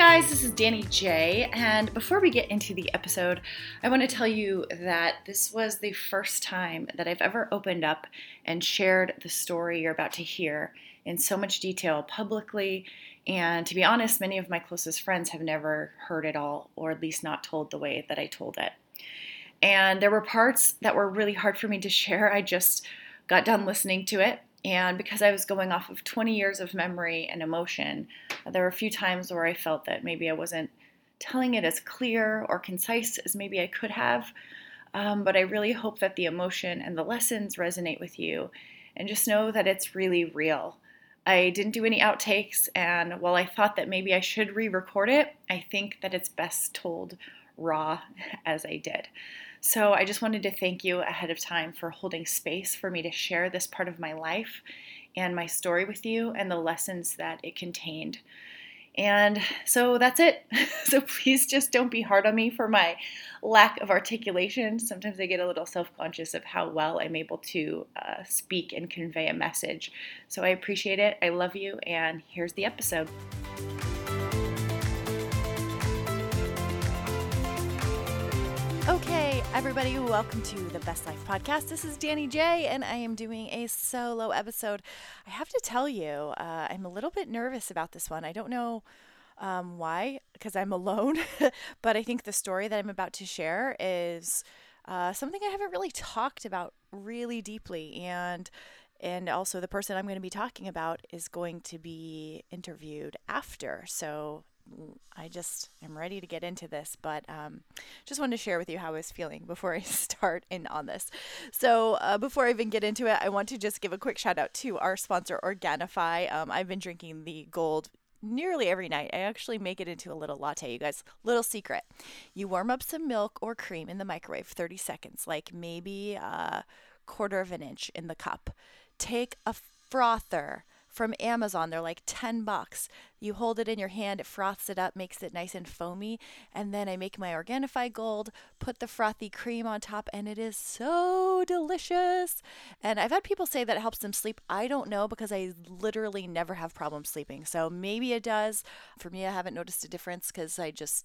Guys, this is Danny J. And before we get into the episode, I want to tell you that this was the first time that I've ever opened up and shared the story you're about to hear in so much detail publicly. And to be honest, many of my closest friends have never heard it all, or at least not told the way that I told it. And there were parts that were really hard for me to share. I just got done listening to it and because I was going off of 20 years of memory and emotion, there were a few times where I felt that maybe I wasn't telling it as clear or concise as maybe I could have. Um, but I really hope that the emotion and the lessons resonate with you. And just know that it's really real. I didn't do any outtakes, and while I thought that maybe I should re record it, I think that it's best told raw as I did. So I just wanted to thank you ahead of time for holding space for me to share this part of my life and my story with you and the lessons that it contained. And so that's it. So please just don't be hard on me for my lack of articulation. Sometimes I get a little self conscious of how well I'm able to uh, speak and convey a message. So I appreciate it. I love you. And here's the episode. Okay, everybody, welcome to the Best Life Podcast. This is Danny J, and I am doing a solo episode. I have to tell you, uh, I'm a little bit nervous about this one. I don't know um, why, because I'm alone, but I think the story that I'm about to share is uh, something I haven't really talked about really deeply, and and also the person I'm going to be talking about is going to be interviewed after. So I just am ready to get into this, but um, just wanted to share with you how I was feeling before I start in on this. So, uh, before I even get into it, I want to just give a quick shout out to our sponsor, Organifi. Um, I've been drinking the gold nearly every night. I actually make it into a little latte, you guys. Little secret you warm up some milk or cream in the microwave 30 seconds, like maybe a quarter of an inch in the cup. Take a frother from Amazon. They're like 10 bucks. You hold it in your hand, it froths it up, makes it nice and foamy. And then I make my Organifi Gold, put the frothy cream on top, and it is so delicious. And I've had people say that it helps them sleep. I don't know because I literally never have problems sleeping. So maybe it does. For me, I haven't noticed a difference because I just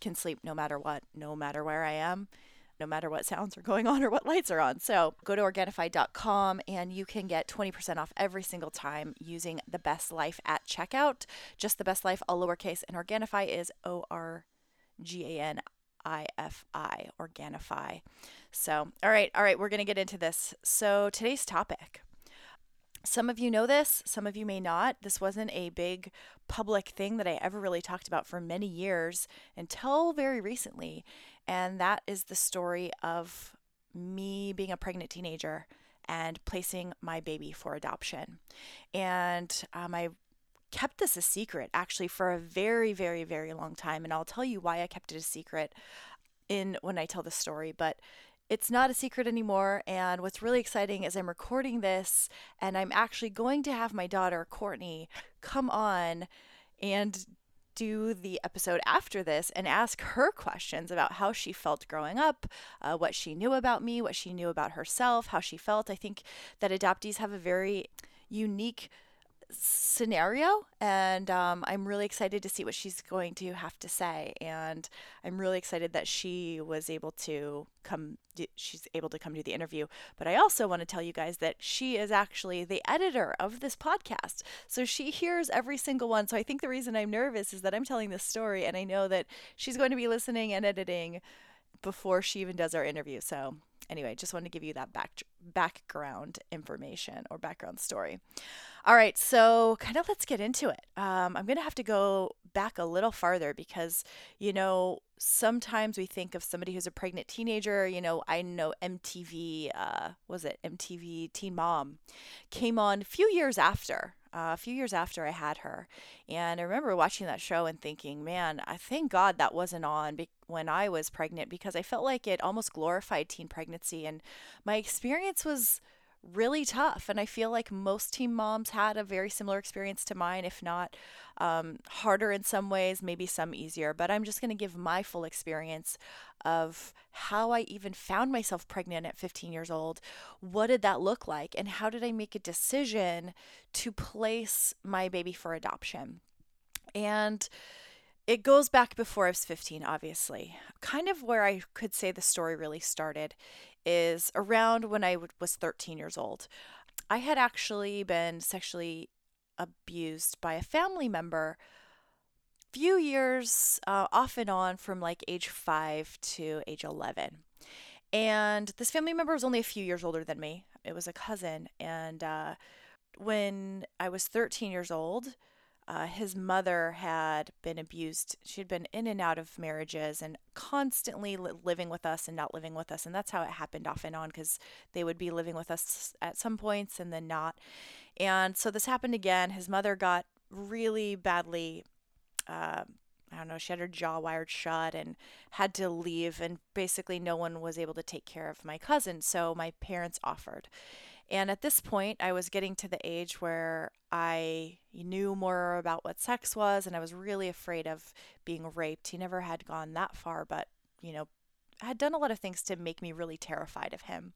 can sleep no matter what, no matter where I am no matter what sounds are going on or what lights are on. So go to Organifi.com and you can get 20% off every single time using the best life at checkout. Just the best life, all lowercase, and Organifi is O R G A N I F I, Organifi. So, all right, all right, we're going to get into this. So, today's topic. Some of you know this, some of you may not. This wasn't a big public thing that I ever really talked about for many years until very recently. And that is the story of me being a pregnant teenager and placing my baby for adoption. And um, I kept this a secret actually for a very, very, very long time. And I'll tell you why I kept it a secret in when I tell the story. But it's not a secret anymore. And what's really exciting is I'm recording this and I'm actually going to have my daughter, Courtney, come on and do the episode after this and ask her questions about how she felt growing up, uh, what she knew about me, what she knew about herself, how she felt. I think that adoptees have a very unique scenario and um, i'm really excited to see what she's going to have to say and i'm really excited that she was able to come she's able to come to the interview. But i also want to tell you guys that she is actually the editor of this podcast so she hears every single one. So i think the reason i'm nervous is that i'm telling this story and i know that she's going to be listening and editing before she even does our interview so anyway just wanted to give you that back background information or background story all right, so kind of let's get into it. Um, I'm to have to go back a little farther because, you know, sometimes we think of somebody who's a pregnant teenager. You know, I know MTV, uh, was it MTV Teen Mom, came on a few years after uh, a few years after I had her. And I remember watching that show and thinking, man, I thank God that wasn't on be- when I was pregnant because I felt like it almost glorified teen pregnancy. And my experience was really tough. And I feel like most teen moms had a very similar experience to mine, if not um, harder in some ways, maybe some easier. But I'm just going to give my full experience of how I even found myself pregnant at 15 years old. What did that look like? And how did I make a decision to place my baby for adoption? And it goes back before I was 15, obviously. Kind of where I could say the story really started is around when I was 13 years old. I had actually been sexually abused by a family member few years uh, off and on from like age 5 to age 11 and this family member was only a few years older than me. It was a cousin. And uh, when i was 13 years old uh, his mother had been abused. She had been in and out of marriages and constantly li- living with us and not living with us. And that's how it happened off and on because they would be living with us at some points and then not. And so this happened again. His mother got really badly. Uh, I don't know, she had her jaw wired shut and had to leave, and basically no one was able to take care of my cousin. So my parents offered. And at this point, I was getting to the age where I knew more about what sex was, and I was really afraid of being raped. He never had gone that far, but, you know, had done a lot of things to make me really terrified of him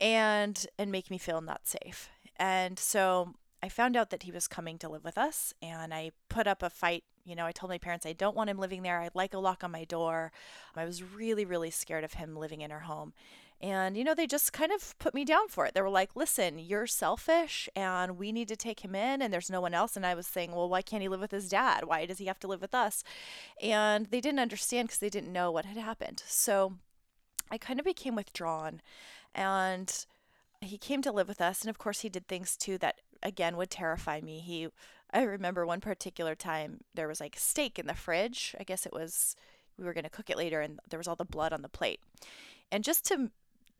and and make me feel not safe. And so I found out that he was coming to live with us and I put up a fight. You know, I told my parents I don't want him living there. I'd like a lock on my door. I was really, really scared of him living in our home. And, you know, they just kind of put me down for it. They were like, listen, you're selfish and we need to take him in and there's no one else. And I was saying, well, why can't he live with his dad? Why does he have to live with us? And they didn't understand because they didn't know what had happened. So I kind of became withdrawn and he came to live with us. And of course, he did things too that, again, would terrify me. He, I remember one particular time there was like steak in the fridge. I guess it was, we were going to cook it later and there was all the blood on the plate. And just to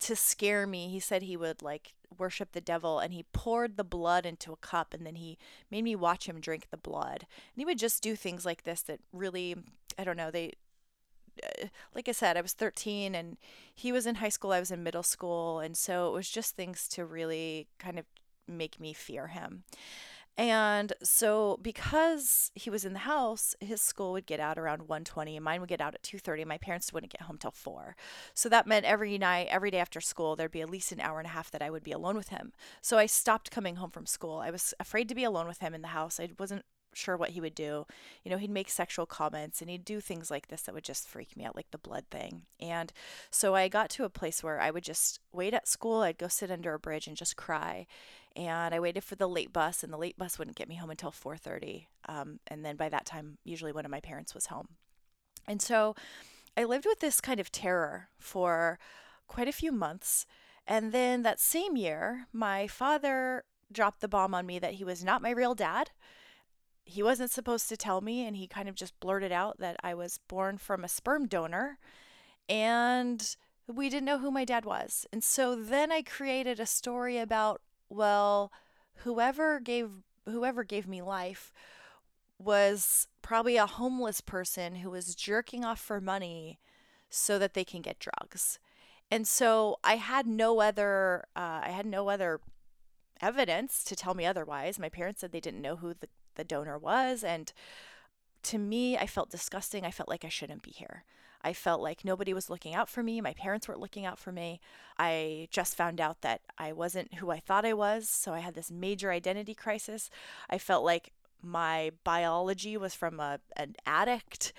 to scare me, he said he would like worship the devil and he poured the blood into a cup and then he made me watch him drink the blood. And he would just do things like this that really, I don't know, they, uh, like I said, I was 13 and he was in high school, I was in middle school. And so it was just things to really kind of make me fear him. And so because he was in the house, his school would get out around 1:20 and mine would get out at 2:30. My parents wouldn't get home till 4. So that meant every night, every day after school, there'd be at least an hour and a half that I would be alone with him. So I stopped coming home from school. I was afraid to be alone with him in the house. I wasn't sure what he would do. You know, he'd make sexual comments and he'd do things like this that would just freak me out, like the blood thing. And so I got to a place where I would just wait at school. I'd go sit under a bridge and just cry and I waited for the late bus, and the late bus wouldn't get me home until 4:30. Um, and then by that time, usually one of my parents was home, and so I lived with this kind of terror for quite a few months. And then that same year, my father dropped the bomb on me that he was not my real dad. He wasn't supposed to tell me, and he kind of just blurted out that I was born from a sperm donor. And we didn't know who my dad was. And so then I created a story about well, whoever gave whoever gave me life was probably a homeless person who was jerking off for money so that they can get drugs. And so I had no other uh, I had no other evidence to tell me otherwise. My parents said they didn't know who the, the donor was and to me I felt disgusting. I felt like I shouldn't be here. I felt like nobody was looking out for me. My parents weren't looking out for me. I just found out that I wasn't who I thought I was. So I had this major identity crisis. I felt like my biology was from a, an addict.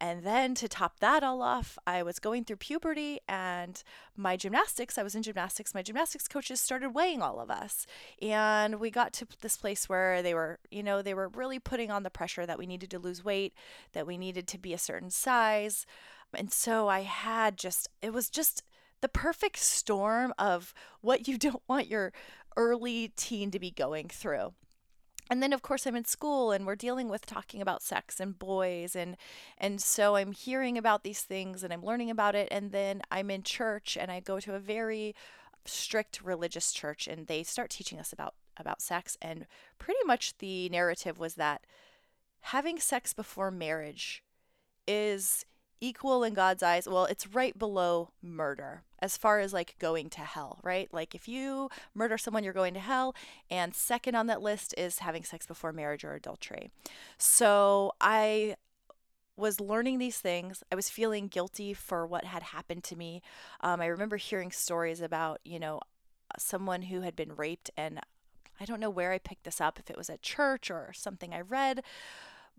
And then to top that all off, I was going through puberty and my gymnastics, I was in gymnastics, my gymnastics coaches started weighing all of us. And we got to this place where they were, you know, they were really putting on the pressure that we needed to lose weight, that we needed to be a certain size. And so I had just, it was just the perfect storm of what you don't want your early teen to be going through. And then of course I'm in school and we're dealing with talking about sex and boys and and so I'm hearing about these things and I'm learning about it and then I'm in church and I go to a very strict religious church and they start teaching us about about sex. And pretty much the narrative was that having sex before marriage is equal in God's eyes. Well, it's right below murder as far as like going to hell, right? Like if you murder someone, you're going to hell. And second on that list is having sex before marriage or adultery. So I was learning these things. I was feeling guilty for what had happened to me. Um, I remember hearing stories about, you know, someone who had been raped, and I don't know where I picked this up, if it was at church or something I read,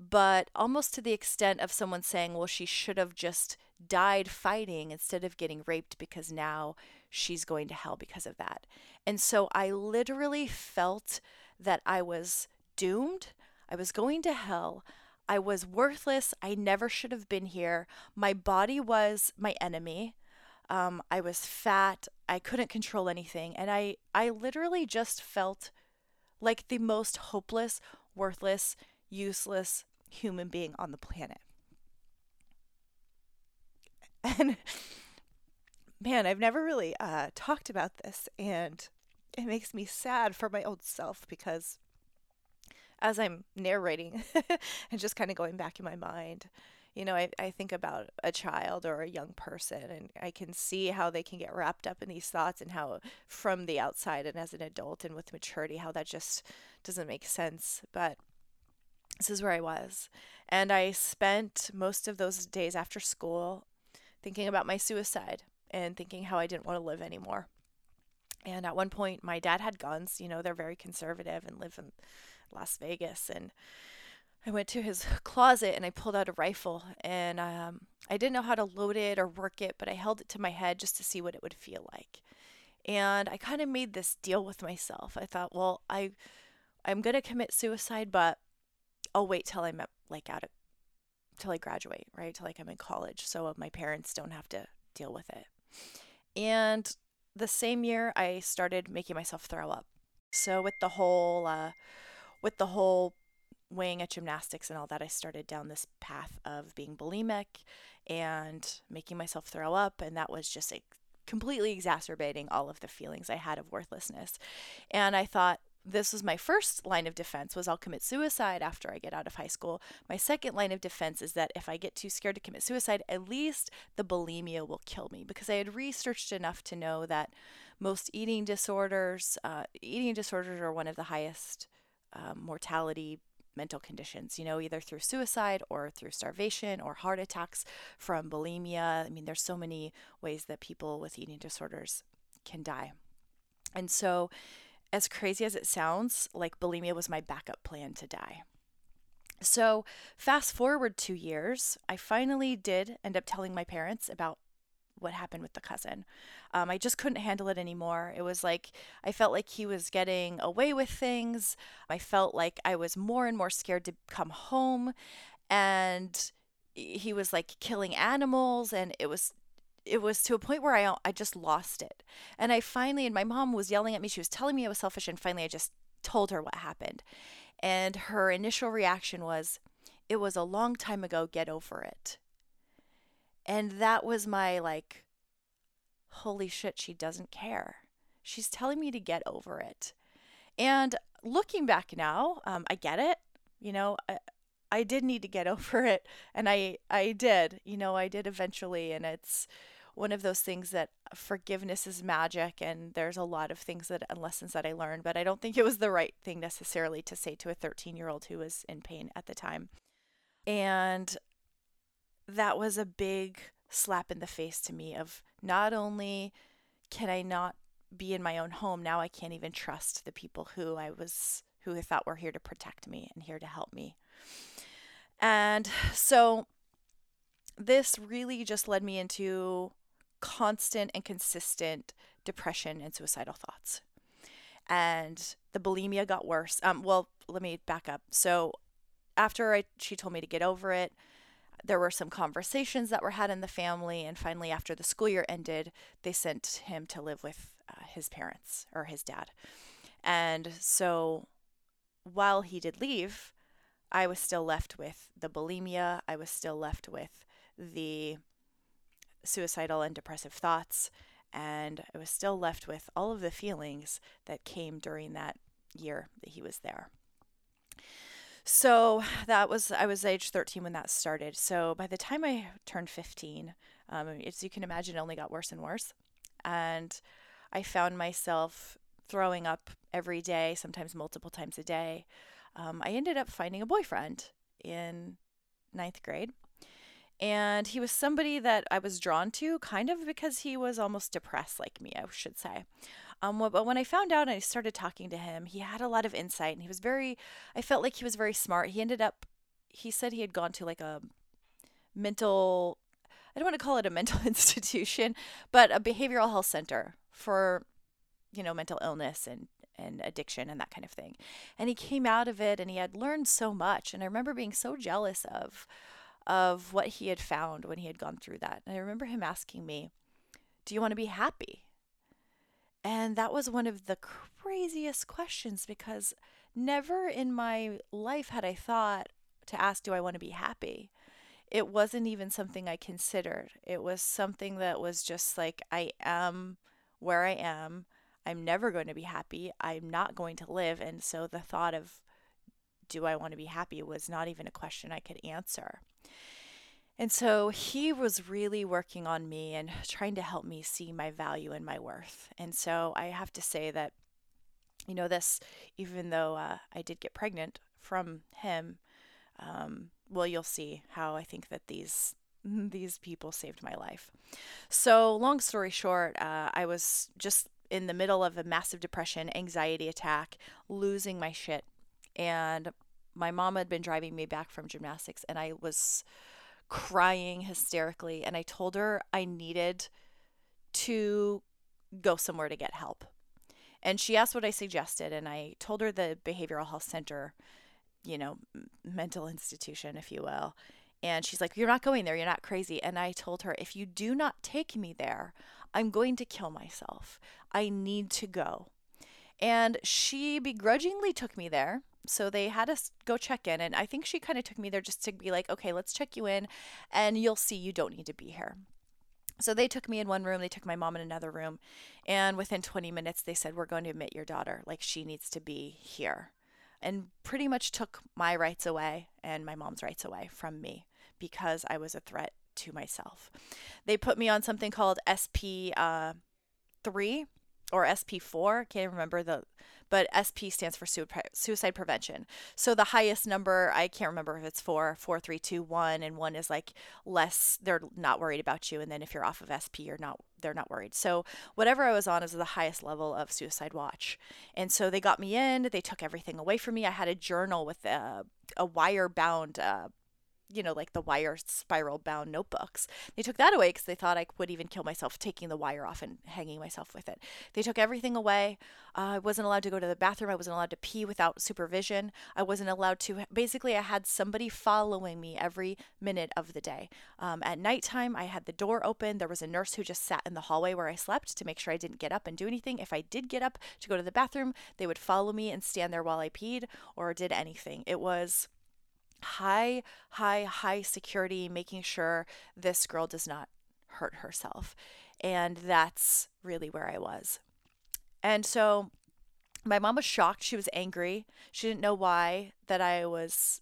but almost to the extent of someone saying, well, she should have just died fighting instead of getting raped because now she's going to hell because of that. And so I literally felt that I was doomed. I was going to hell. I was worthless. I never should have been here. My body was my enemy. Um, I was fat. I couldn't control anything. And I, I literally just felt like the most hopeless, worthless, useless human being on the planet. And man, I've never really uh, talked about this, and it makes me sad for my old self because as I'm narrating and just kind of going back in my mind, you know, I, I think about a child or a young person and I can see how they can get wrapped up in these thoughts and how from the outside and as an adult and with maturity, how that just doesn't make sense. But this is where I was. And I spent most of those days after school thinking about my suicide and thinking how I didn't want to live anymore. And at one point, my dad had guns. You know, they're very conservative and live in Las Vegas. And I went to his closet and I pulled out a rifle. And um, I didn't know how to load it or work it, but I held it to my head just to see what it would feel like. And I kind of made this deal with myself. I thought, well, I, I'm gonna commit suicide, but I'll wait till I'm like out of till I graduate, right? Till like I'm in college, so my parents don't have to deal with it. And the same year, I started making myself throw up. So with the whole, uh, with the whole weighing at gymnastics and all that, I started down this path of being bulimic and making myself throw up, and that was just like completely exacerbating all of the feelings I had of worthlessness. And I thought, this was my first line of defense was I'll commit suicide after I get out of high school. My second line of defense is that if I get too scared to commit suicide, at least the bulimia will kill me because I had researched enough to know that most eating disorders, uh, eating disorders are one of the highest um, mortality mental conditions, you know, either through suicide or through starvation or heart attacks from bulimia. I mean, there's so many ways that people with eating disorders can die. And so as crazy as it sounds, like bulimia was my backup plan to die. So, fast forward two years, I finally did end up telling my parents about what happened with the cousin. Um, I just couldn't handle it anymore. It was like I felt like he was getting away with things. I felt like I was more and more scared to come home. And he was like killing animals. And it was it was to a point where I I just lost it. And I finally and my mom was yelling at me. She was telling me I was selfish and finally I just told her what happened. And her initial reaction was it was a long time ago, get over it. And that was my like holy shit, she doesn't care. She's telling me to get over it. And looking back now, um, I get it. You know, I, I did need to get over it, and I I did. You know, I did eventually, and it's one of those things that forgiveness is magic and there's a lot of things that and lessons that I learned, but I don't think it was the right thing necessarily to say to a 13 year old who was in pain at the time. And that was a big slap in the face to me of not only can I not be in my own home, now I can't even trust the people who I was who I thought were here to protect me and here to help me. And so this really just led me into constant and consistent depression and suicidal thoughts. And the bulimia got worse. Um, well, let me back up. So after I, she told me to get over it, there were some conversations that were had in the family, and finally, after the school year ended, they sent him to live with uh, his parents or his dad. And so, while he did leave, I was still left with the bulimia. I was still left with the suicidal and depressive thoughts. And I was still left with all of the feelings that came during that year that he was there. So that was, I was age 13 when that started. So by the time I turned 15, um, as you can imagine, it only got worse and worse. And I found myself throwing up every day, sometimes multiple times a day. Um, I ended up finding a boyfriend in ninth grade. And he was somebody that I was drawn to kind of because he was almost depressed like me, I should say. Um, but when I found out and I started talking to him, he had a lot of insight and he was very, I felt like he was very smart. He ended up, he said he had gone to like a mental, I don't want to call it a mental institution, but a behavioral health center for, you know, mental illness and, and addiction and that kind of thing. And he came out of it and he had learned so much. And I remember being so jealous of, of what he had found when he had gone through that. And I remember him asking me, Do you want to be happy? And that was one of the craziest questions because never in my life had I thought to ask, Do I want to be happy? It wasn't even something I considered. It was something that was just like, I am where I am. I'm never going to be happy. I'm not going to live. And so the thought of, do I want to be happy was not even a question I could answer. And so he was really working on me and trying to help me see my value and my worth. And so I have to say that, you know, this, even though uh, I did get pregnant from him, um, well, you'll see how I think that these these people saved my life. So, long story short, uh, I was just in the middle of a massive depression, anxiety attack, losing my shit, and my mom had been driving me back from gymnastics, and I was crying hysterically and I told her I needed to go somewhere to get help. And she asked what I suggested and I told her the behavioral health center, you know, mental institution if you will. And she's like, "You're not going there. You're not crazy." And I told her, "If you do not take me there, I'm going to kill myself. I need to go." And she begrudgingly took me there so they had us go check in and i think she kind of took me there just to be like okay let's check you in and you'll see you don't need to be here. So they took me in one room they took my mom in another room and within 20 minutes they said we're going to admit your daughter like she needs to be here. And pretty much took my rights away and my mom's rights away from me because i was a threat to myself. They put me on something called sp uh, 3 or sp4 can't remember the but SP stands for suicide prevention. So the highest number, I can't remember if it's four, four, three, two, one, and one is like less. They're not worried about you, and then if you're off of SP, you're not. They're not worried. So whatever I was on is the highest level of suicide watch, and so they got me in. They took everything away from me. I had a journal with a, a wire bound uh, you know, like the wire spiral bound notebooks. They took that away because they thought I would even kill myself taking the wire off and hanging myself with it. They took everything away. Uh, I wasn't allowed to go to the bathroom. I wasn't allowed to pee without supervision. I wasn't allowed to. Basically, I had somebody following me every minute of the day. Um, at nighttime, I had the door open. There was a nurse who just sat in the hallway where I slept to make sure I didn't get up and do anything. If I did get up to go to the bathroom, they would follow me and stand there while I peed or did anything. It was high, high, high security, making sure this girl does not hurt herself. And that's really where I was. And so my mom was shocked. She was angry. She didn't know why that I was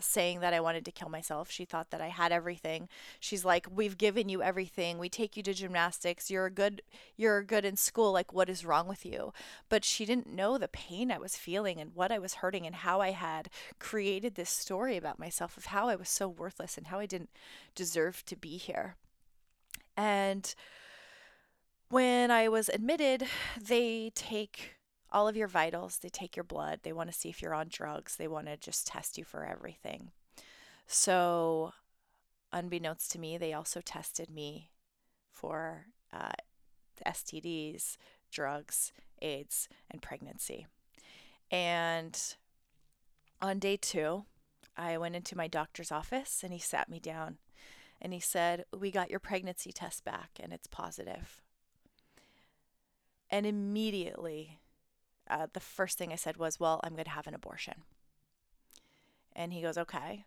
saying that I wanted to kill myself. She thought that I had everything. She's like, "We've given you everything. We take you to gymnastics. You're good you're good in school. Like what is wrong with you?" But she didn't know the pain I was feeling and what I was hurting and how I had created this story about myself of how I was so worthless and how I didn't deserve to be here. And when I was admitted, they take all of your vitals. They take your blood. They want to see if you're on drugs. They want to just test you for everything. So, unbeknownst to me, they also tested me for uh, STDs, drugs, AIDS, and pregnancy. And on day two, I went into my doctor's office and he sat me down and he said, We got your pregnancy test back and it's positive. And immediately uh, the first thing I said was, Well, I'm going to have an abortion. And he goes, Okay.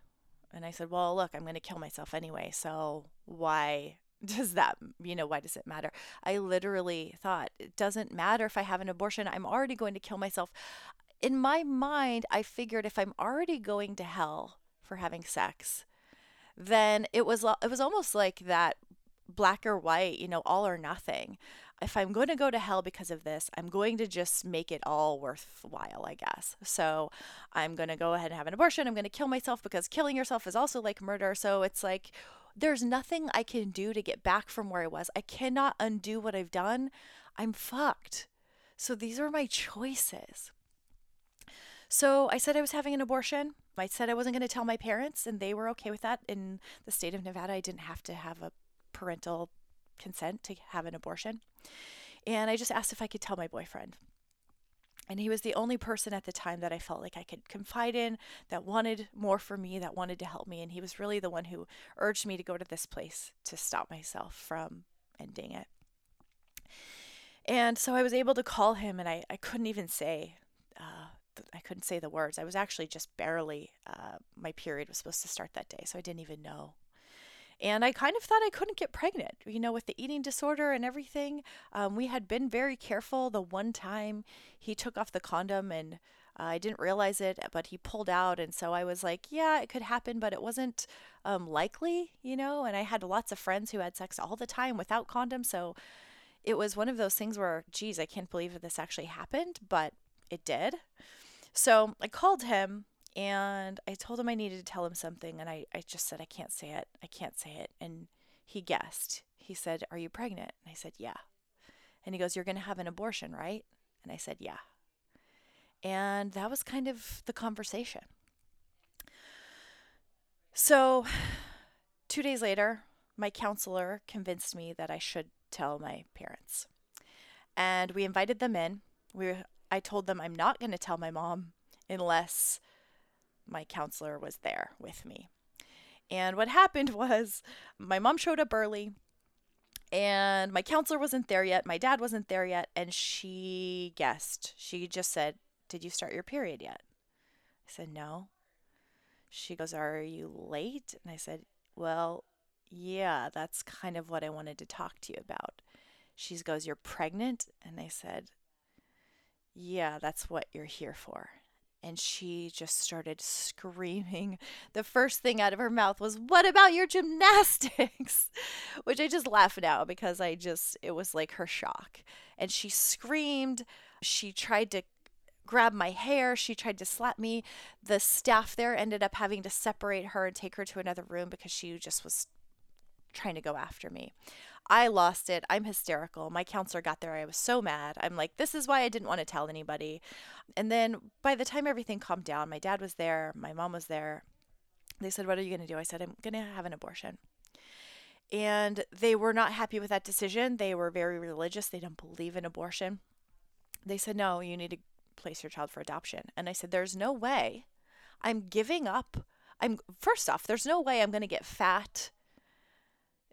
And I said, Well, look, I'm going to kill myself anyway. So why does that, you know, why does it matter? I literally thought it doesn't matter if I have an abortion. I'm already going to kill myself. In my mind, I figured if I'm already going to hell for having sex, then it was it was almost like that black or white, you know, all or nothing. If I'm going to go to hell because of this, I'm going to just make it all worthwhile, I guess. So I'm going to go ahead and have an abortion. I'm going to kill myself because killing yourself is also like murder. So it's like, there's nothing I can do to get back from where I was. I cannot undo what I've done. I'm fucked. So these are my choices. So I said I was having an abortion. I said I wasn't going to tell my parents, and they were okay with that. In the state of Nevada, I didn't have to have a parental consent to have an abortion. And I just asked if I could tell my boyfriend. And he was the only person at the time that I felt like I could confide in, that wanted more for me, that wanted to help me. And he was really the one who urged me to go to this place to stop myself from ending it. And so I was able to call him, and I, I couldn't even say, uh, I couldn't say the words. I was actually just barely, uh, my period was supposed to start that day, so I didn't even know. And I kind of thought I couldn't get pregnant, you know, with the eating disorder and everything. Um, we had been very careful. The one time he took off the condom and uh, I didn't realize it, but he pulled out. And so I was like, yeah, it could happen, but it wasn't um, likely, you know. And I had lots of friends who had sex all the time without condoms. So it was one of those things where, geez, I can't believe that this actually happened, but it did. So I called him and I told him I needed to tell him something, and I, I just said, I can't say it. I can't say it. And he guessed. He said, Are you pregnant? And I said, Yeah. And he goes, You're going to have an abortion, right? And I said, Yeah. And that was kind of the conversation. So, two days later, my counselor convinced me that I should tell my parents. And we invited them in. We I told them I'm not going to tell my mom unless my counselor was there with me. And what happened was my mom showed up early and my counselor wasn't there yet. My dad wasn't there yet. And she guessed. She just said, Did you start your period yet? I said, No. She goes, Are you late? And I said, Well, yeah, that's kind of what I wanted to talk to you about. She goes, You're pregnant? And I said, Yeah, that's what you're here for and she just started screaming. The first thing out of her mouth was, What about your gymnastics? Which I just laugh now because I just, it was like her shock. And she screamed. She tried to grab my hair. She tried to slap me. The staff there ended up having to separate her and take her to another room because she just was trying to go after me. I lost it. I'm hysterical. My counselor got there. I was so mad. I'm like, this is why I didn't want to tell anybody. And then by the time everything calmed down, my dad was there, my mom was there. They said, What are you going to do? I said, I'm going to have an abortion. And they were not happy with that decision. They were very religious. They don't believe in abortion. They said, No, you need to place your child for adoption. And I said, There's no way I'm giving up. I'm first off, there's no way I'm going to get fat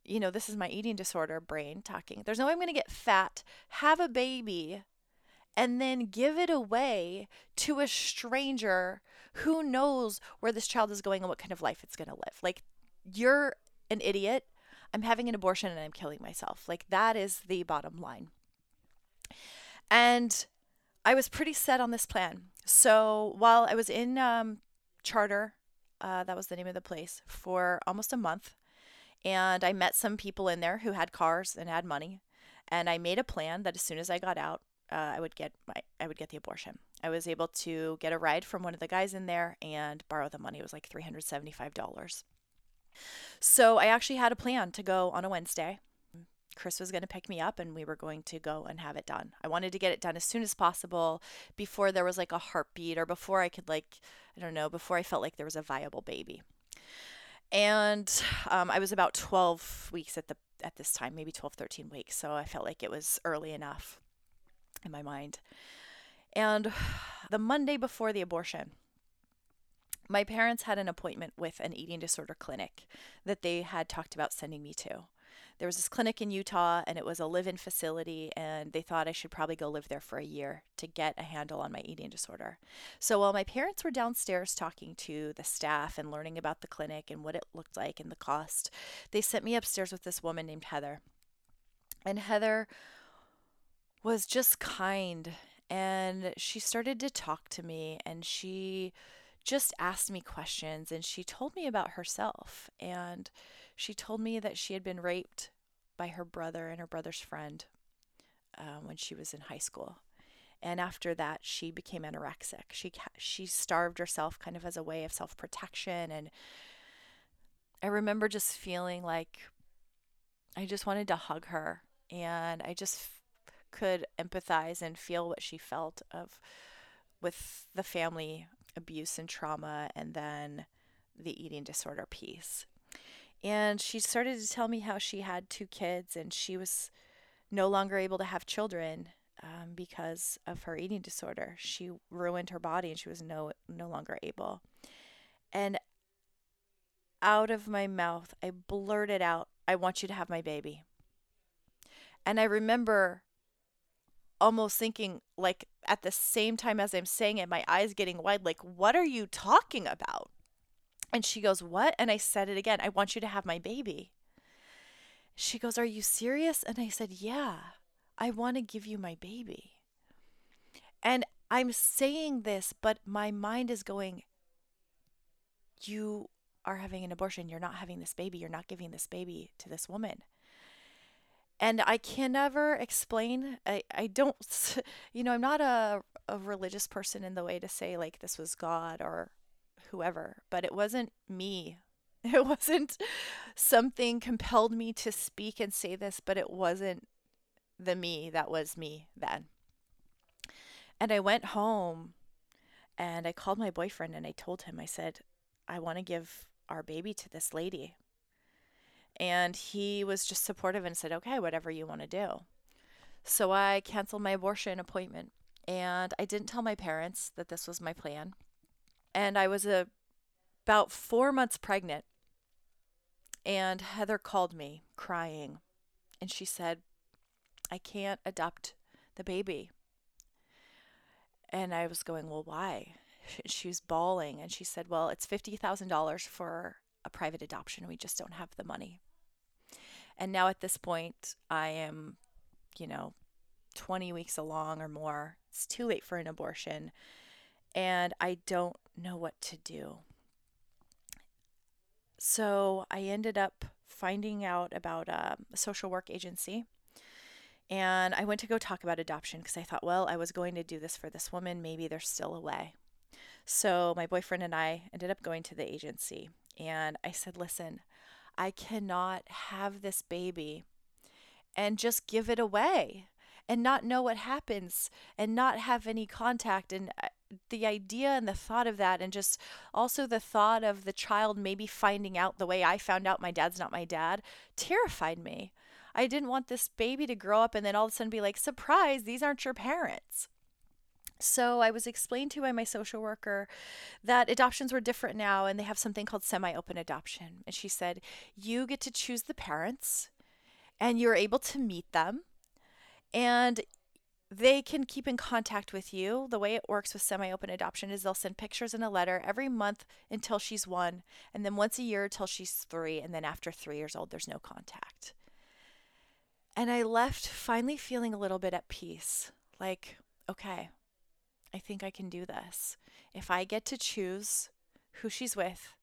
you know, this is my eating disorder brain talking. There's no way I'm going to get fat, have a baby, and then give it away to a stranger who knows where this child is going and what kind of life it's going to live. Like, you're an idiot. I'm having an abortion and I'm killing myself. Like, that is the bottom line. And I was pretty set on this plan. So while I was in um, Charter, uh, that was the name of the place, for almost a month, and I met some people in there who had cars and had money. And I made a plan that as soon as I got out, uh, I would get my I would get the abortion. I was able to get a ride from one of the guys in there and borrow the money. It was like three hundred seventy five dollars. So I actually had a plan to go on a Wednesday. Chris was going to pick me up and we were going to go and have it done. I wanted to get it done as soon as possible before there was like a heartbeat or before I could like I don't know, before I felt like there was a viable baby and um, I was about 12 weeks at the at this time, maybe 12, 13 weeks. So I felt like it was early enough in my mind. And the Monday before the abortion, my parents had an appointment with an eating disorder clinic that they had talked about sending me to. There was this clinic in Utah and it was a live in facility, and they thought I should probably go live there for a year to get a handle on my eating disorder. So while my parents were downstairs talking to the staff and learning about the clinic and what it looked like and the cost, they sent me upstairs with this woman named Heather. And Heather was just kind and she started to talk to me and she just asked me questions and she told me about herself and she told me that she had been raped by her brother and her brother's friend um, when she was in high school. And after that she became anorexic. She she starved herself kind of as a way of self-protection. And i remember just feeling like i just wanted to hug her. And i just could empathize and feel what she felt of with the family abuse and trauma and then the eating disorder piece. And she started to tell me how she had two kids and she was no longer able to have children um, because of her eating disorder. She ruined her body and she was no no longer able. And out of my mouth, I blurted out, "I want you to have my baby." And I remember almost thinking like at the same time as I'm saying it, my eyes getting wide, like, what are you talking about? And she goes, What? And I said it again. I want you to have my baby. She goes, Are you serious? And I said, Yeah, I want to give you my baby. And I'm saying this, but my mind is going, You are having an abortion. You're not having this baby. You're not giving this baby to this woman and I can never explain. I, I don't, you know, I'm not a, a religious person in the way to say like this was God or whoever, but it wasn't me. It wasn't something compelled me to speak and say this, but it wasn't the me that was me then. And I went home and I called my boyfriend and I told him, I said, I want to give our baby to this lady. And he was just supportive and said, okay, whatever you want to do. So I canceled my abortion appointment and I didn't tell my parents that this was my plan. And I was a, about four months pregnant. And Heather called me crying and she said, I can't adopt the baby. And I was going, Well, why? She was bawling and she said, Well, it's $50,000 for a private adoption. We just don't have the money. And now at this point, I am, you know, 20 weeks along or more. It's too late for an abortion. And I don't know what to do. So I ended up finding out about a social work agency. And I went to go talk about adoption because I thought, well, I was going to do this for this woman. Maybe there's still a way. So my boyfriend and I ended up going to the agency. And I said, listen, I cannot have this baby and just give it away and not know what happens and not have any contact and uh, the idea and the thought of that and just also the thought of the child maybe finding out the way I found out my dad's not my dad terrified me. I didn't want this baby to grow up and then all of a sudden be like, surprise, these aren't your parents. So I was explained to by my social worker that adoptions were different now and they have something called semi-open adoption. And she said, "You get to choose the parents and you're able to meet them and they can keep in contact with you. The way it works with semi open adoption is they'll send pictures and a letter every month until she's one, and then once a year until she's three, and then after three years old, there's no contact. And I left finally feeling a little bit at peace like, okay, I think I can do this. If I get to choose who she's with,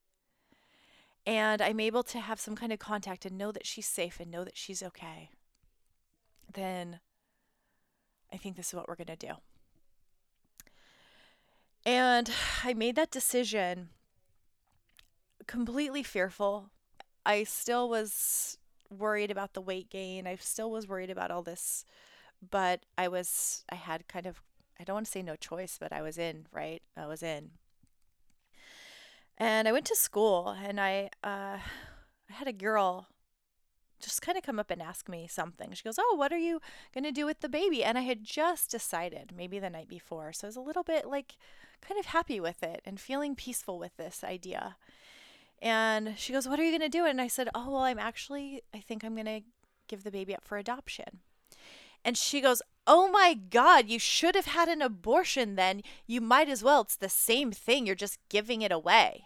and I'm able to have some kind of contact and know that she's safe and know that she's okay, then I think this is what we're going to do. And I made that decision completely fearful. I still was worried about the weight gain. I still was worried about all this, but I was I had kind of I don't want to say no choice, but I was in, right? I was in. And I went to school and I uh, I had a girl just kind of come up and ask me something. She goes, "Oh, what are you going to do with the baby?" And I had just decided, maybe the night before. So I was a little bit like kind of happy with it and feeling peaceful with this idea. And she goes, "What are you going to do?" And I said, "Oh, well, I'm actually I think I'm going to give the baby up for adoption. And she goes, Oh my God, you should have had an abortion then. You might as well. It's the same thing. You're just giving it away.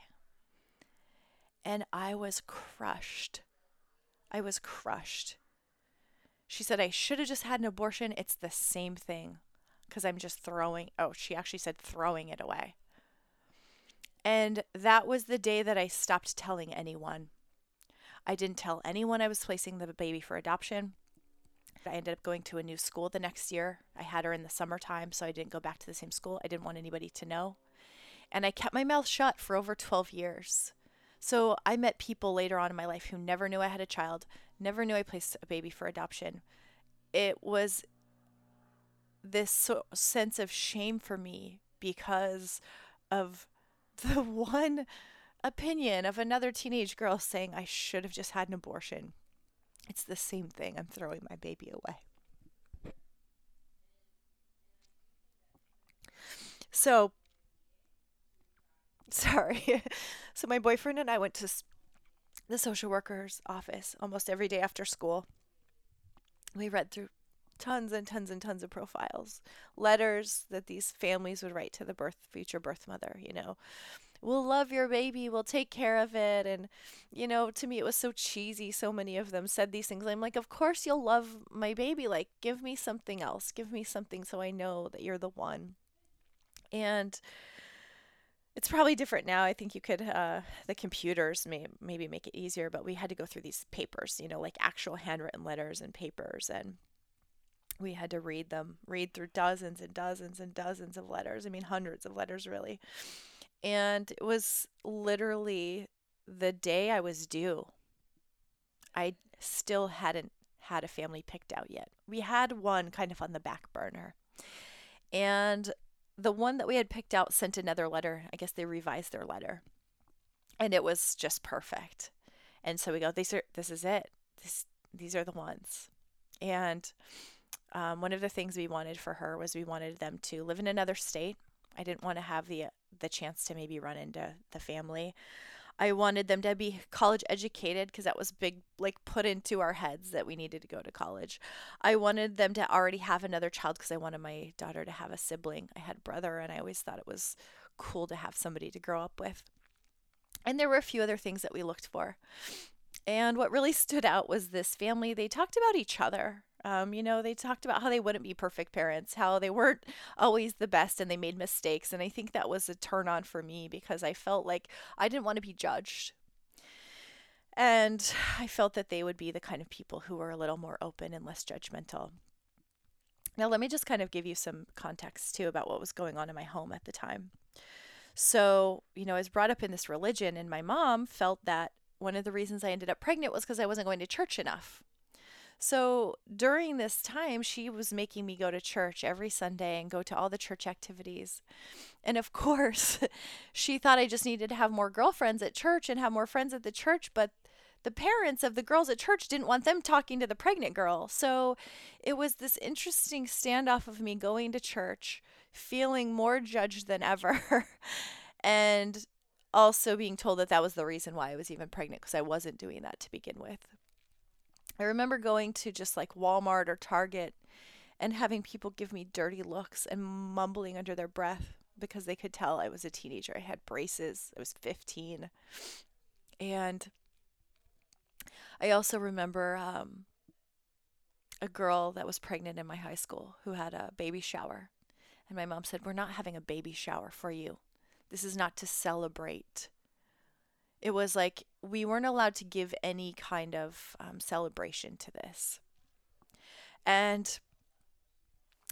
And I was crushed. I was crushed. She said, I should have just had an abortion. It's the same thing because I'm just throwing, oh, she actually said throwing it away. And that was the day that I stopped telling anyone. I didn't tell anyone I was placing the baby for adoption. I ended up going to a new school the next year. I had her in the summertime, so I didn't go back to the same school. I didn't want anybody to know. And I kept my mouth shut for over 12 years. So I met people later on in my life who never knew I had a child, never knew I placed a baby for adoption. It was this so- sense of shame for me because of the one opinion of another teenage girl saying I should have just had an abortion. It's the same thing. I'm throwing my baby away. So, sorry. so, my boyfriend and I went to the social worker's office almost every day after school. We read through tons and tons and tons of profiles, letters that these families would write to the birth future birth mother, you know. We'll love your baby, we'll take care of it and you know, to me it was so cheesy. So many of them said these things. I'm like, "Of course you'll love my baby. Like, give me something else. Give me something so I know that you're the one." And it's probably different now. I think you could uh, the computers may maybe make it easier, but we had to go through these papers, you know, like actual handwritten letters and papers and we had to read them, read through dozens and dozens and dozens of letters. I mean, hundreds of letters, really. And it was literally the day I was due. I still hadn't had a family picked out yet. We had one kind of on the back burner. And the one that we had picked out sent another letter. I guess they revised their letter. And it was just perfect. And so we go, these are this is it. This these are the ones. And um, one of the things we wanted for her was we wanted them to live in another state. I didn't want to have the the chance to maybe run into the family. I wanted them to be college educated because that was big, like put into our heads that we needed to go to college. I wanted them to already have another child because I wanted my daughter to have a sibling. I had a brother, and I always thought it was cool to have somebody to grow up with. And there were a few other things that we looked for. And what really stood out was this family. They talked about each other. Um, you know, they talked about how they wouldn't be perfect parents, how they weren't always the best and they made mistakes. And I think that was a turn on for me because I felt like I didn't want to be judged. And I felt that they would be the kind of people who were a little more open and less judgmental. Now, let me just kind of give you some context too about what was going on in my home at the time. So, you know, I was brought up in this religion, and my mom felt that one of the reasons I ended up pregnant was because I wasn't going to church enough. So during this time, she was making me go to church every Sunday and go to all the church activities. And of course, she thought I just needed to have more girlfriends at church and have more friends at the church, but the parents of the girls at church didn't want them talking to the pregnant girl. So it was this interesting standoff of me going to church, feeling more judged than ever, and also being told that that was the reason why I was even pregnant because I wasn't doing that to begin with. I remember going to just like Walmart or Target and having people give me dirty looks and mumbling under their breath because they could tell I was a teenager. I had braces. I was 15. And I also remember um, a girl that was pregnant in my high school who had a baby shower. And my mom said, We're not having a baby shower for you. This is not to celebrate it was like we weren't allowed to give any kind of um, celebration to this. And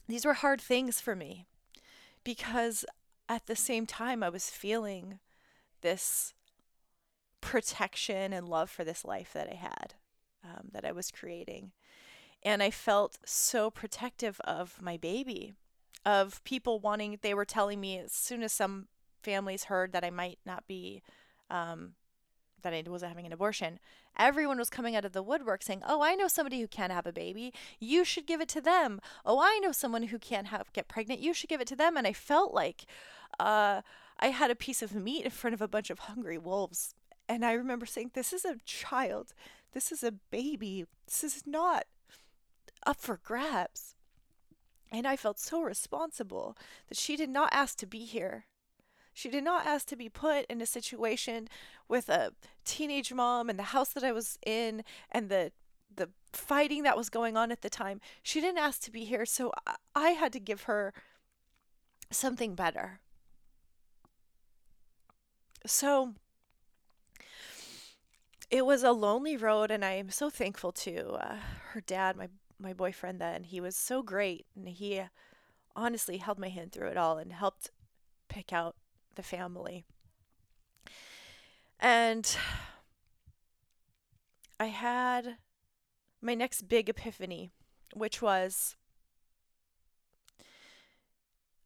these were hard things for me because at the same time, I was feeling this protection and love for this life that I had, um, that I was creating. And I felt so protective of my baby, of people wanting, they were telling me as soon as some families heard that I might not be um, that I wasn't having an abortion, everyone was coming out of the woodwork saying, "Oh, I know somebody who can't have a baby. You should give it to them. Oh, I know someone who can't have get pregnant. You should give it to them." And I felt like uh, I had a piece of meat in front of a bunch of hungry wolves. And I remember saying, "This is a child. This is a baby. This is not up for grabs. And I felt so responsible that she did not ask to be here. She did not ask to be put in a situation with a teenage mom and the house that I was in and the the fighting that was going on at the time. She didn't ask to be here, so I had to give her something better. So it was a lonely road, and I am so thankful to uh, her dad, my my boyfriend. Then he was so great, and he honestly held my hand through it all and helped pick out the family. And I had my next big epiphany, which was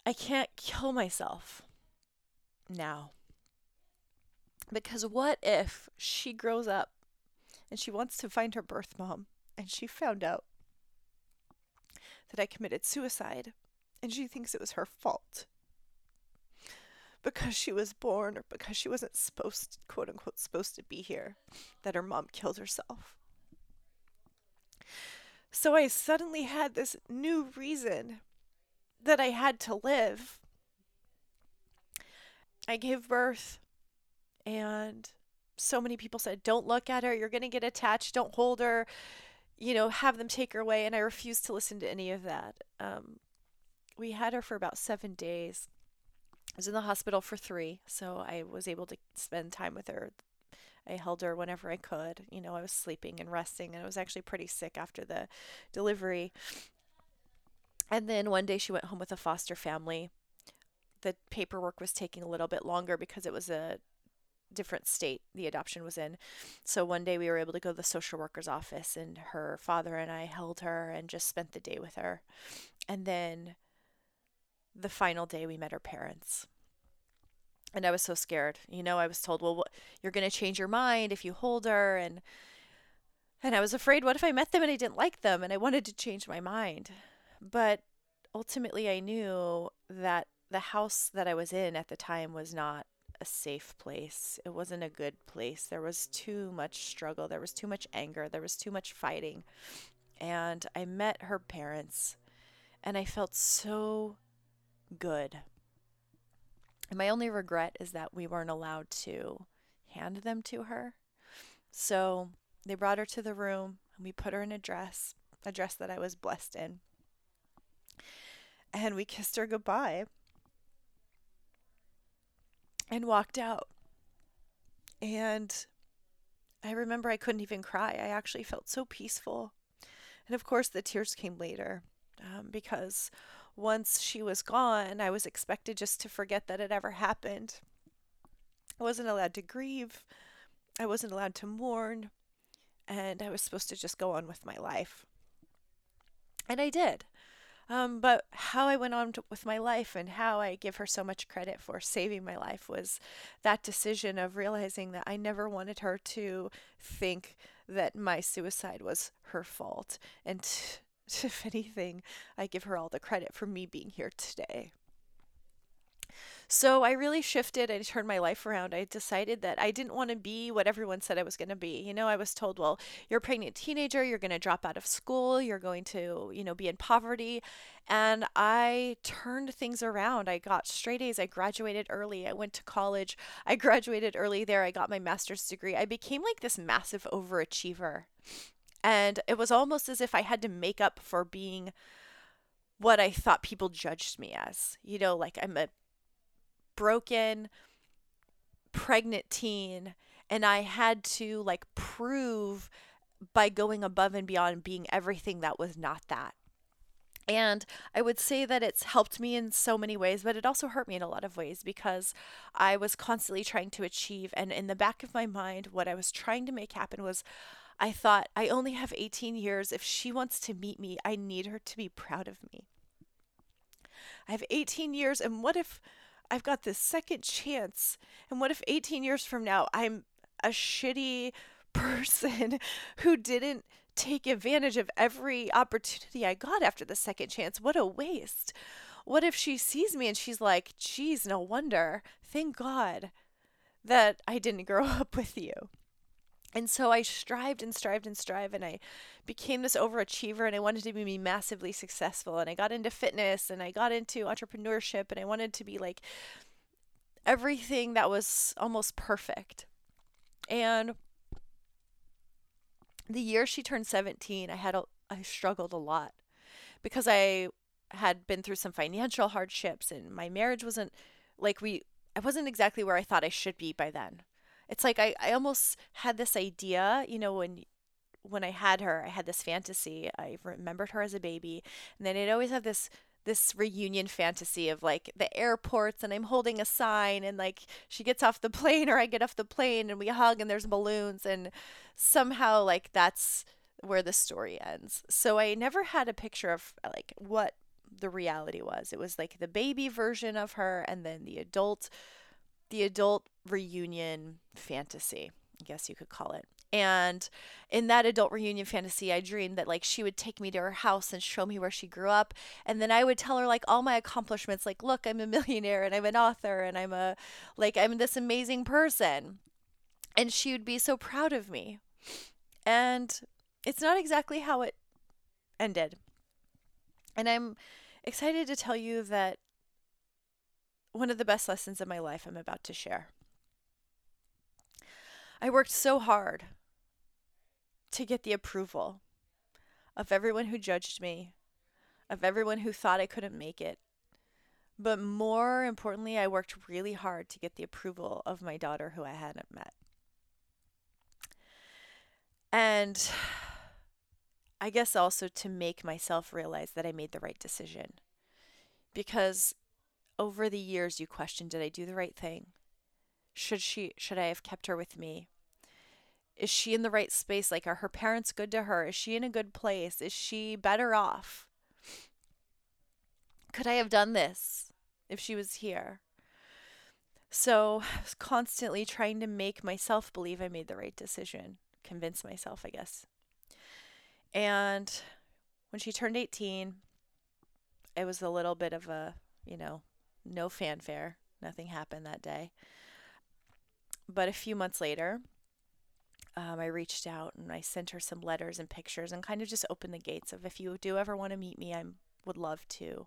I can't kill myself now. Because what if she grows up and she wants to find her birth mom and she found out that I committed suicide and she thinks it was her fault because she was born or because she wasn't supposed quote unquote supposed to be here that her mom killed herself. So I suddenly had this new reason that I had to live. I gave birth and so many people said, Don't look at her, you're going to get attached, don't hold her, you know, have them take her away. And I refused to listen to any of that. Um, we had her for about seven days. Was in the hospital for three, so I was able to spend time with her. I held her whenever I could. You know, I was sleeping and resting, and I was actually pretty sick after the delivery. And then one day she went home with a foster family. The paperwork was taking a little bit longer because it was a different state the adoption was in. So one day we were able to go to the social worker's office and her father and I held her and just spent the day with her. And then the final day we met her parents. And I was so scared. You know, I was told, "Well, you're going to change your mind if you hold her." And and I was afraid what if I met them and I didn't like them and I wanted to change my mind. But ultimately I knew that the house that I was in at the time was not a safe place. It wasn't a good place. There was too much struggle. There was too much anger. There was too much fighting. And I met her parents and I felt so good. And my only regret is that we weren't allowed to hand them to her. So they brought her to the room and we put her in a dress, a dress that I was blessed in. And we kissed her goodbye and walked out. And I remember I couldn't even cry. I actually felt so peaceful. And of course, the tears came later um, because once she was gone, I was expected just to forget that it ever happened. I wasn't allowed to grieve, I wasn't allowed to mourn, and I was supposed to just go on with my life. And I did. Um, but how I went on to, with my life and how I give her so much credit for saving my life was that decision of realizing that I never wanted her to think that my suicide was her fault. And t- if anything, I give her all the credit for me being here today. So I really shifted. I turned my life around. I decided that I didn't want to be what everyone said I was going to be. You know, I was told, well, you're a pregnant teenager, you're going to drop out of school, you're going to, you know, be in poverty. And I turned things around. I got straight A's. I graduated early. I went to college. I graduated early there. I got my master's degree. I became like this massive overachiever. And it was almost as if I had to make up for being what I thought people judged me as. You know, like I'm a broken pregnant teen and I had to like prove by going above and beyond being everything that was not that. And I would say that it's helped me in so many ways, but it also hurt me in a lot of ways because I was constantly trying to achieve. And in the back of my mind, what I was trying to make happen was I thought, I only have 18 years. If she wants to meet me, I need her to be proud of me. I have 18 years, and what if I've got this second chance. And what if 18 years from now I'm a shitty person who didn't take advantage of every opportunity I got after the second chance? What a waste. What if she sees me and she's like, geez, no wonder. Thank God that I didn't grow up with you. And so I strived and strived and strived, and I became this overachiever, and I wanted to be massively successful. And I got into fitness, and I got into entrepreneurship, and I wanted to be like everything that was almost perfect. And the year she turned 17, I had a, I struggled a lot because I had been through some financial hardships and my marriage wasn't like we I wasn't exactly where I thought I should be by then. It's like I, I almost had this idea, you know, when when I had her, I had this fantasy. I remembered her as a baby, and then I'd always have this this reunion fantasy of like the airports and I'm holding a sign and like she gets off the plane or I get off the plane and we hug and there's balloons and somehow like that's where the story ends. So I never had a picture of like what the reality was. It was like the baby version of her and then the adult the adult reunion fantasy, I guess you could call it. And in that adult reunion fantasy, I dreamed that like she would take me to her house and show me where she grew up. And then I would tell her like all my accomplishments, like, look, I'm a millionaire and I'm an author and I'm a like I'm this amazing person. And she would be so proud of me. And it's not exactly how it ended. And I'm excited to tell you that one of the best lessons of my life I'm about to share. I worked so hard to get the approval of everyone who judged me, of everyone who thought I couldn't make it. But more importantly, I worked really hard to get the approval of my daughter who I hadn't met. And I guess also to make myself realize that I made the right decision. Because over the years you question did I do the right thing? Should she should I have kept her with me? Is she in the right space? Like, are her parents good to her? Is she in a good place? Is she better off? Could I have done this if she was here? So I was constantly trying to make myself believe I made the right decision, convince myself, I guess. And when she turned 18, it was a little bit of a, you know, no fanfare. Nothing happened that day. But a few months later, um, I reached out and I sent her some letters and pictures and kind of just opened the gates of if you do ever want to meet me, I would love to.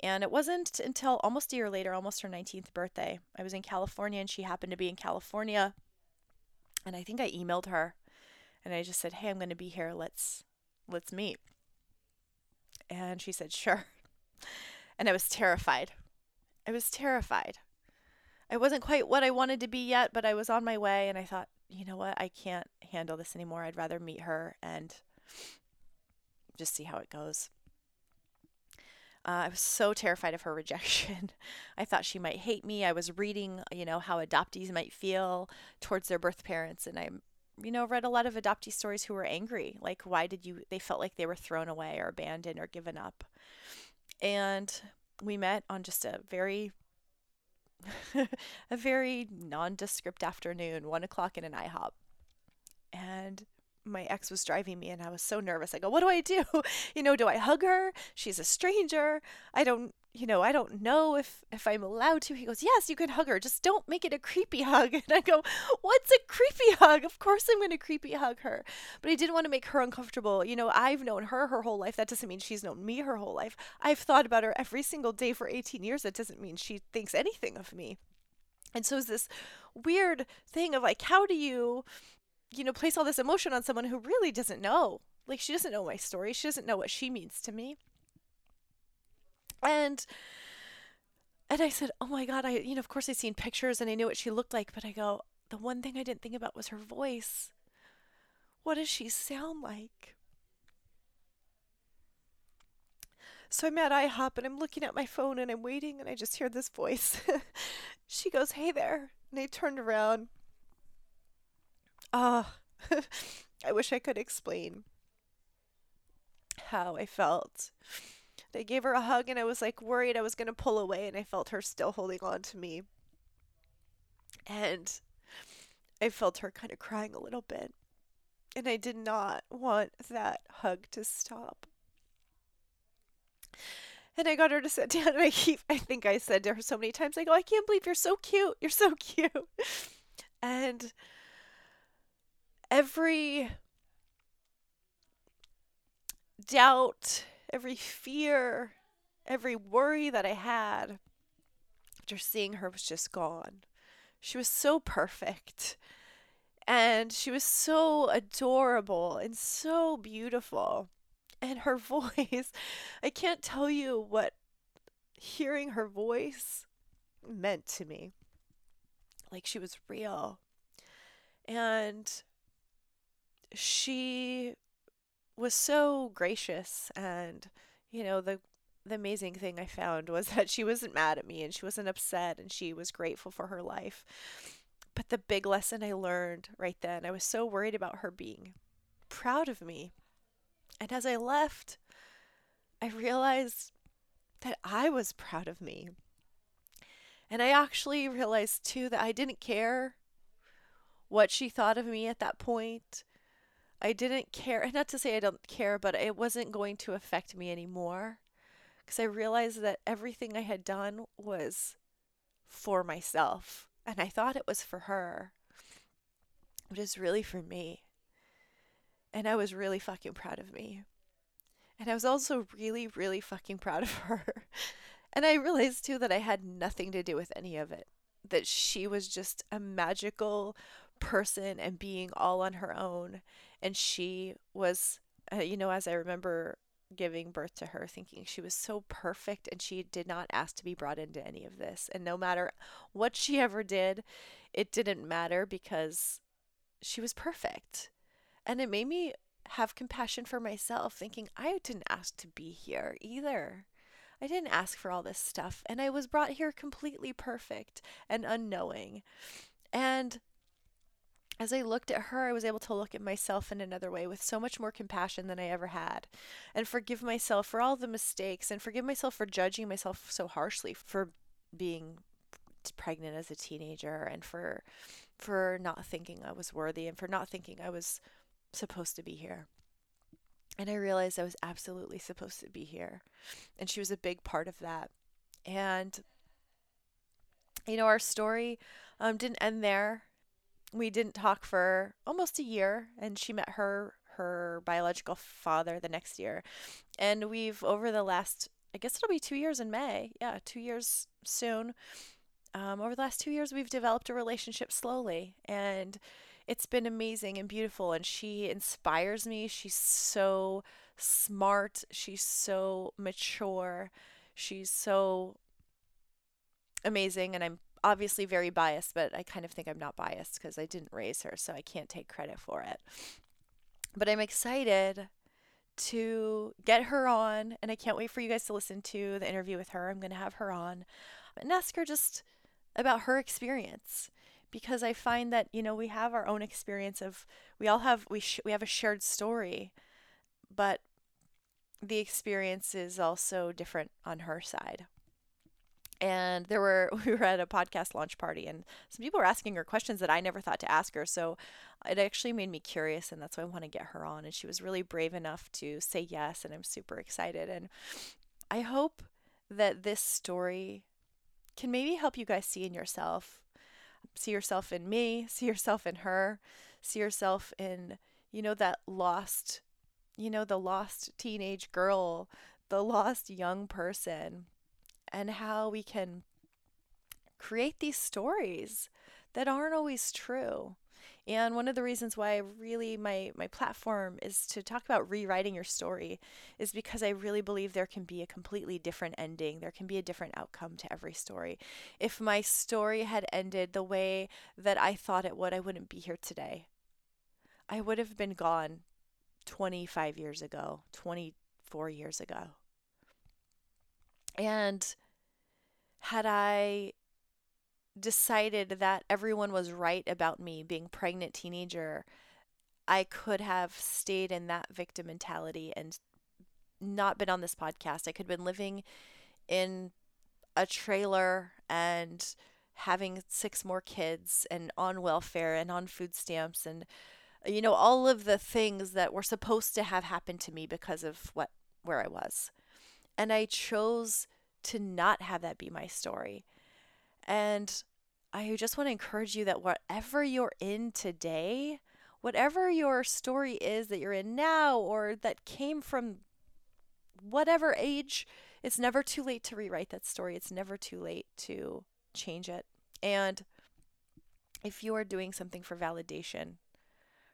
And it wasn't until almost a year later, almost her 19th birthday, I was in California and she happened to be in California. And I think I emailed her and I just said, "Hey, I'm going to be here. Let's let's meet." And she said, "Sure." And I was terrified. I was terrified. I wasn't quite what I wanted to be yet, but I was on my way and I thought, you know what? I can't handle this anymore. I'd rather meet her and just see how it goes. Uh, I was so terrified of her rejection. I thought she might hate me. I was reading, you know, how adoptees might feel towards their birth parents, and I, you know, read a lot of adoptee stories who were angry. Like, why did you? They felt like they were thrown away or abandoned or given up. And we met on just a very a very nondescript afternoon, one o'clock in an IHOP. And my ex was driving me and I was so nervous. I go, what do I do? You know, do I hug her? She's a stranger. I don't, you know, I don't know if if I'm allowed to. He goes, "Yes, you can hug her. Just don't make it a creepy hug." And I go, "What's a creepy hug? Of course I'm going to creepy hug her." But I didn't want to make her uncomfortable. You know, I've known her her whole life. That doesn't mean she's known me her whole life. I've thought about her every single day for 18 years. That doesn't mean she thinks anything of me. And so it's this weird thing of like, how do you, you know, place all this emotion on someone who really doesn't know? Like, she doesn't know my story. She doesn't know what she means to me. And, and I said, oh my God, I, you know, of course I'd seen pictures and I knew what she looked like, but I go, the one thing I didn't think about was her voice. What does she sound like? So I'm at IHOP and I'm looking at my phone and I'm waiting and I just hear this voice. she goes, Hey there. And I turned around. Oh, I wish I could explain how I felt. I gave her a hug and I was like worried I was going to pull away and I felt her still holding on to me. And I felt her kind of crying a little bit. And I did not want that hug to stop. And I got her to sit down and I keep I think I said to her so many times, I go, oh, I can't believe you're so cute. You're so cute. And every doubt, every fear, every worry that I had after seeing her was just gone. She was so perfect. And she was so adorable and so beautiful. And her voice, I can't tell you what hearing her voice meant to me. Like she was real. And she was so gracious and you know the the amazing thing I found was that she wasn't mad at me and she wasn't upset and she was grateful for her life. But the big lesson I learned right then, I was so worried about her being proud of me. And as I left, I realized that I was proud of me. And I actually realized too that I didn't care what she thought of me at that point. I didn't care, not to say I don't care, but it wasn't going to affect me anymore because I realized that everything I had done was for myself. And I thought it was for her, but it's really for me. And I was really fucking proud of me. And I was also really, really fucking proud of her. and I realized too that I had nothing to do with any of it. That she was just a magical person and being all on her own. And she was, uh, you know, as I remember giving birth to her, thinking she was so perfect and she did not ask to be brought into any of this. And no matter what she ever did, it didn't matter because she was perfect. And it made me have compassion for myself, thinking I didn't ask to be here either. I didn't ask for all this stuff, and I was brought here completely perfect and unknowing. And as I looked at her, I was able to look at myself in another way with so much more compassion than I ever had and forgive myself for all the mistakes and forgive myself for judging myself so harshly for being pregnant as a teenager and for for not thinking I was worthy and for not thinking I was supposed to be here. And I realized I was absolutely supposed to be here. And she was a big part of that. And you know, our story um, didn't end there we didn't talk for almost a year and she met her her biological father the next year. And we've over the last i guess it'll be two years in may yeah two years soon um, over the last two years we've developed a relationship slowly and it's been amazing and beautiful and she inspires me. She's so smart. She's so mature. She's so amazing and i'm obviously very biased, but I kind of think I'm not biased because I didn't raise her, so I can't take credit for it. But I'm excited to get her on, and I can't wait for you guys to listen to the interview with her. I'm going to have her on and ask her just about her experience because I find that you know we have our own experience of we all have we sh- we have a shared story, but the experience is also different on her side and there were we were at a podcast launch party and some people were asking her questions that I never thought to ask her. So it actually made me curious and that's why I want to get her on. And she was really brave enough to say yes and I'm super excited. And I hope that this story can maybe help you guys see in yourself see yourself in me see yourself in her see yourself in you know that lost you know the lost teenage girl the lost young person and how we can create these stories that aren't always true. And one of the reasons why I really my my platform is to talk about rewriting your story is because I really believe there can be a completely different ending. There can be a different outcome to every story. If my story had ended the way that I thought it would, I wouldn't be here today. I would have been gone 25 years ago, 24 years ago. And had I decided that everyone was right about me being pregnant teenager, I could have stayed in that victim mentality and not been on this podcast. I could have been living in a trailer and having six more kids and on welfare and on food stamps and you know all of the things that were supposed to have happened to me because of what where I was. And I chose to not have that be my story. And I just want to encourage you that whatever you're in today, whatever your story is that you're in now or that came from whatever age, it's never too late to rewrite that story. It's never too late to change it. And if you are doing something for validation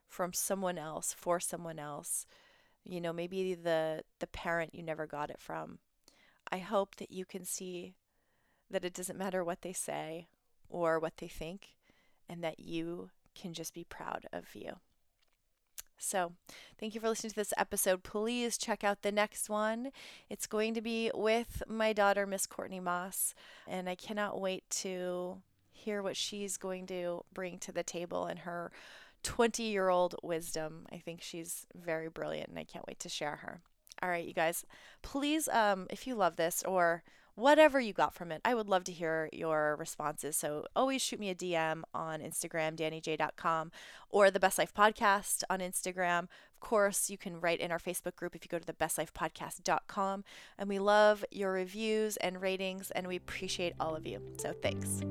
from someone else, for someone else, you know, maybe the the parent you never got it from. I hope that you can see that it doesn't matter what they say or what they think and that you can just be proud of you. So, thank you for listening to this episode. Please check out the next one. It's going to be with my daughter, Miss Courtney Moss, and I cannot wait to hear what she's going to bring to the table and her 20 year old wisdom. I think she's very brilliant, and I can't wait to share her. All right, you guys, please, um, if you love this or whatever you got from it. I would love to hear your responses. So always shoot me a DM on Instagram, dannyj.com, or the Best Life Podcast on Instagram. Of course, you can write in our Facebook group if you go to the bestlifepodcast.com. And we love your reviews and ratings, and we appreciate all of you. So thanks.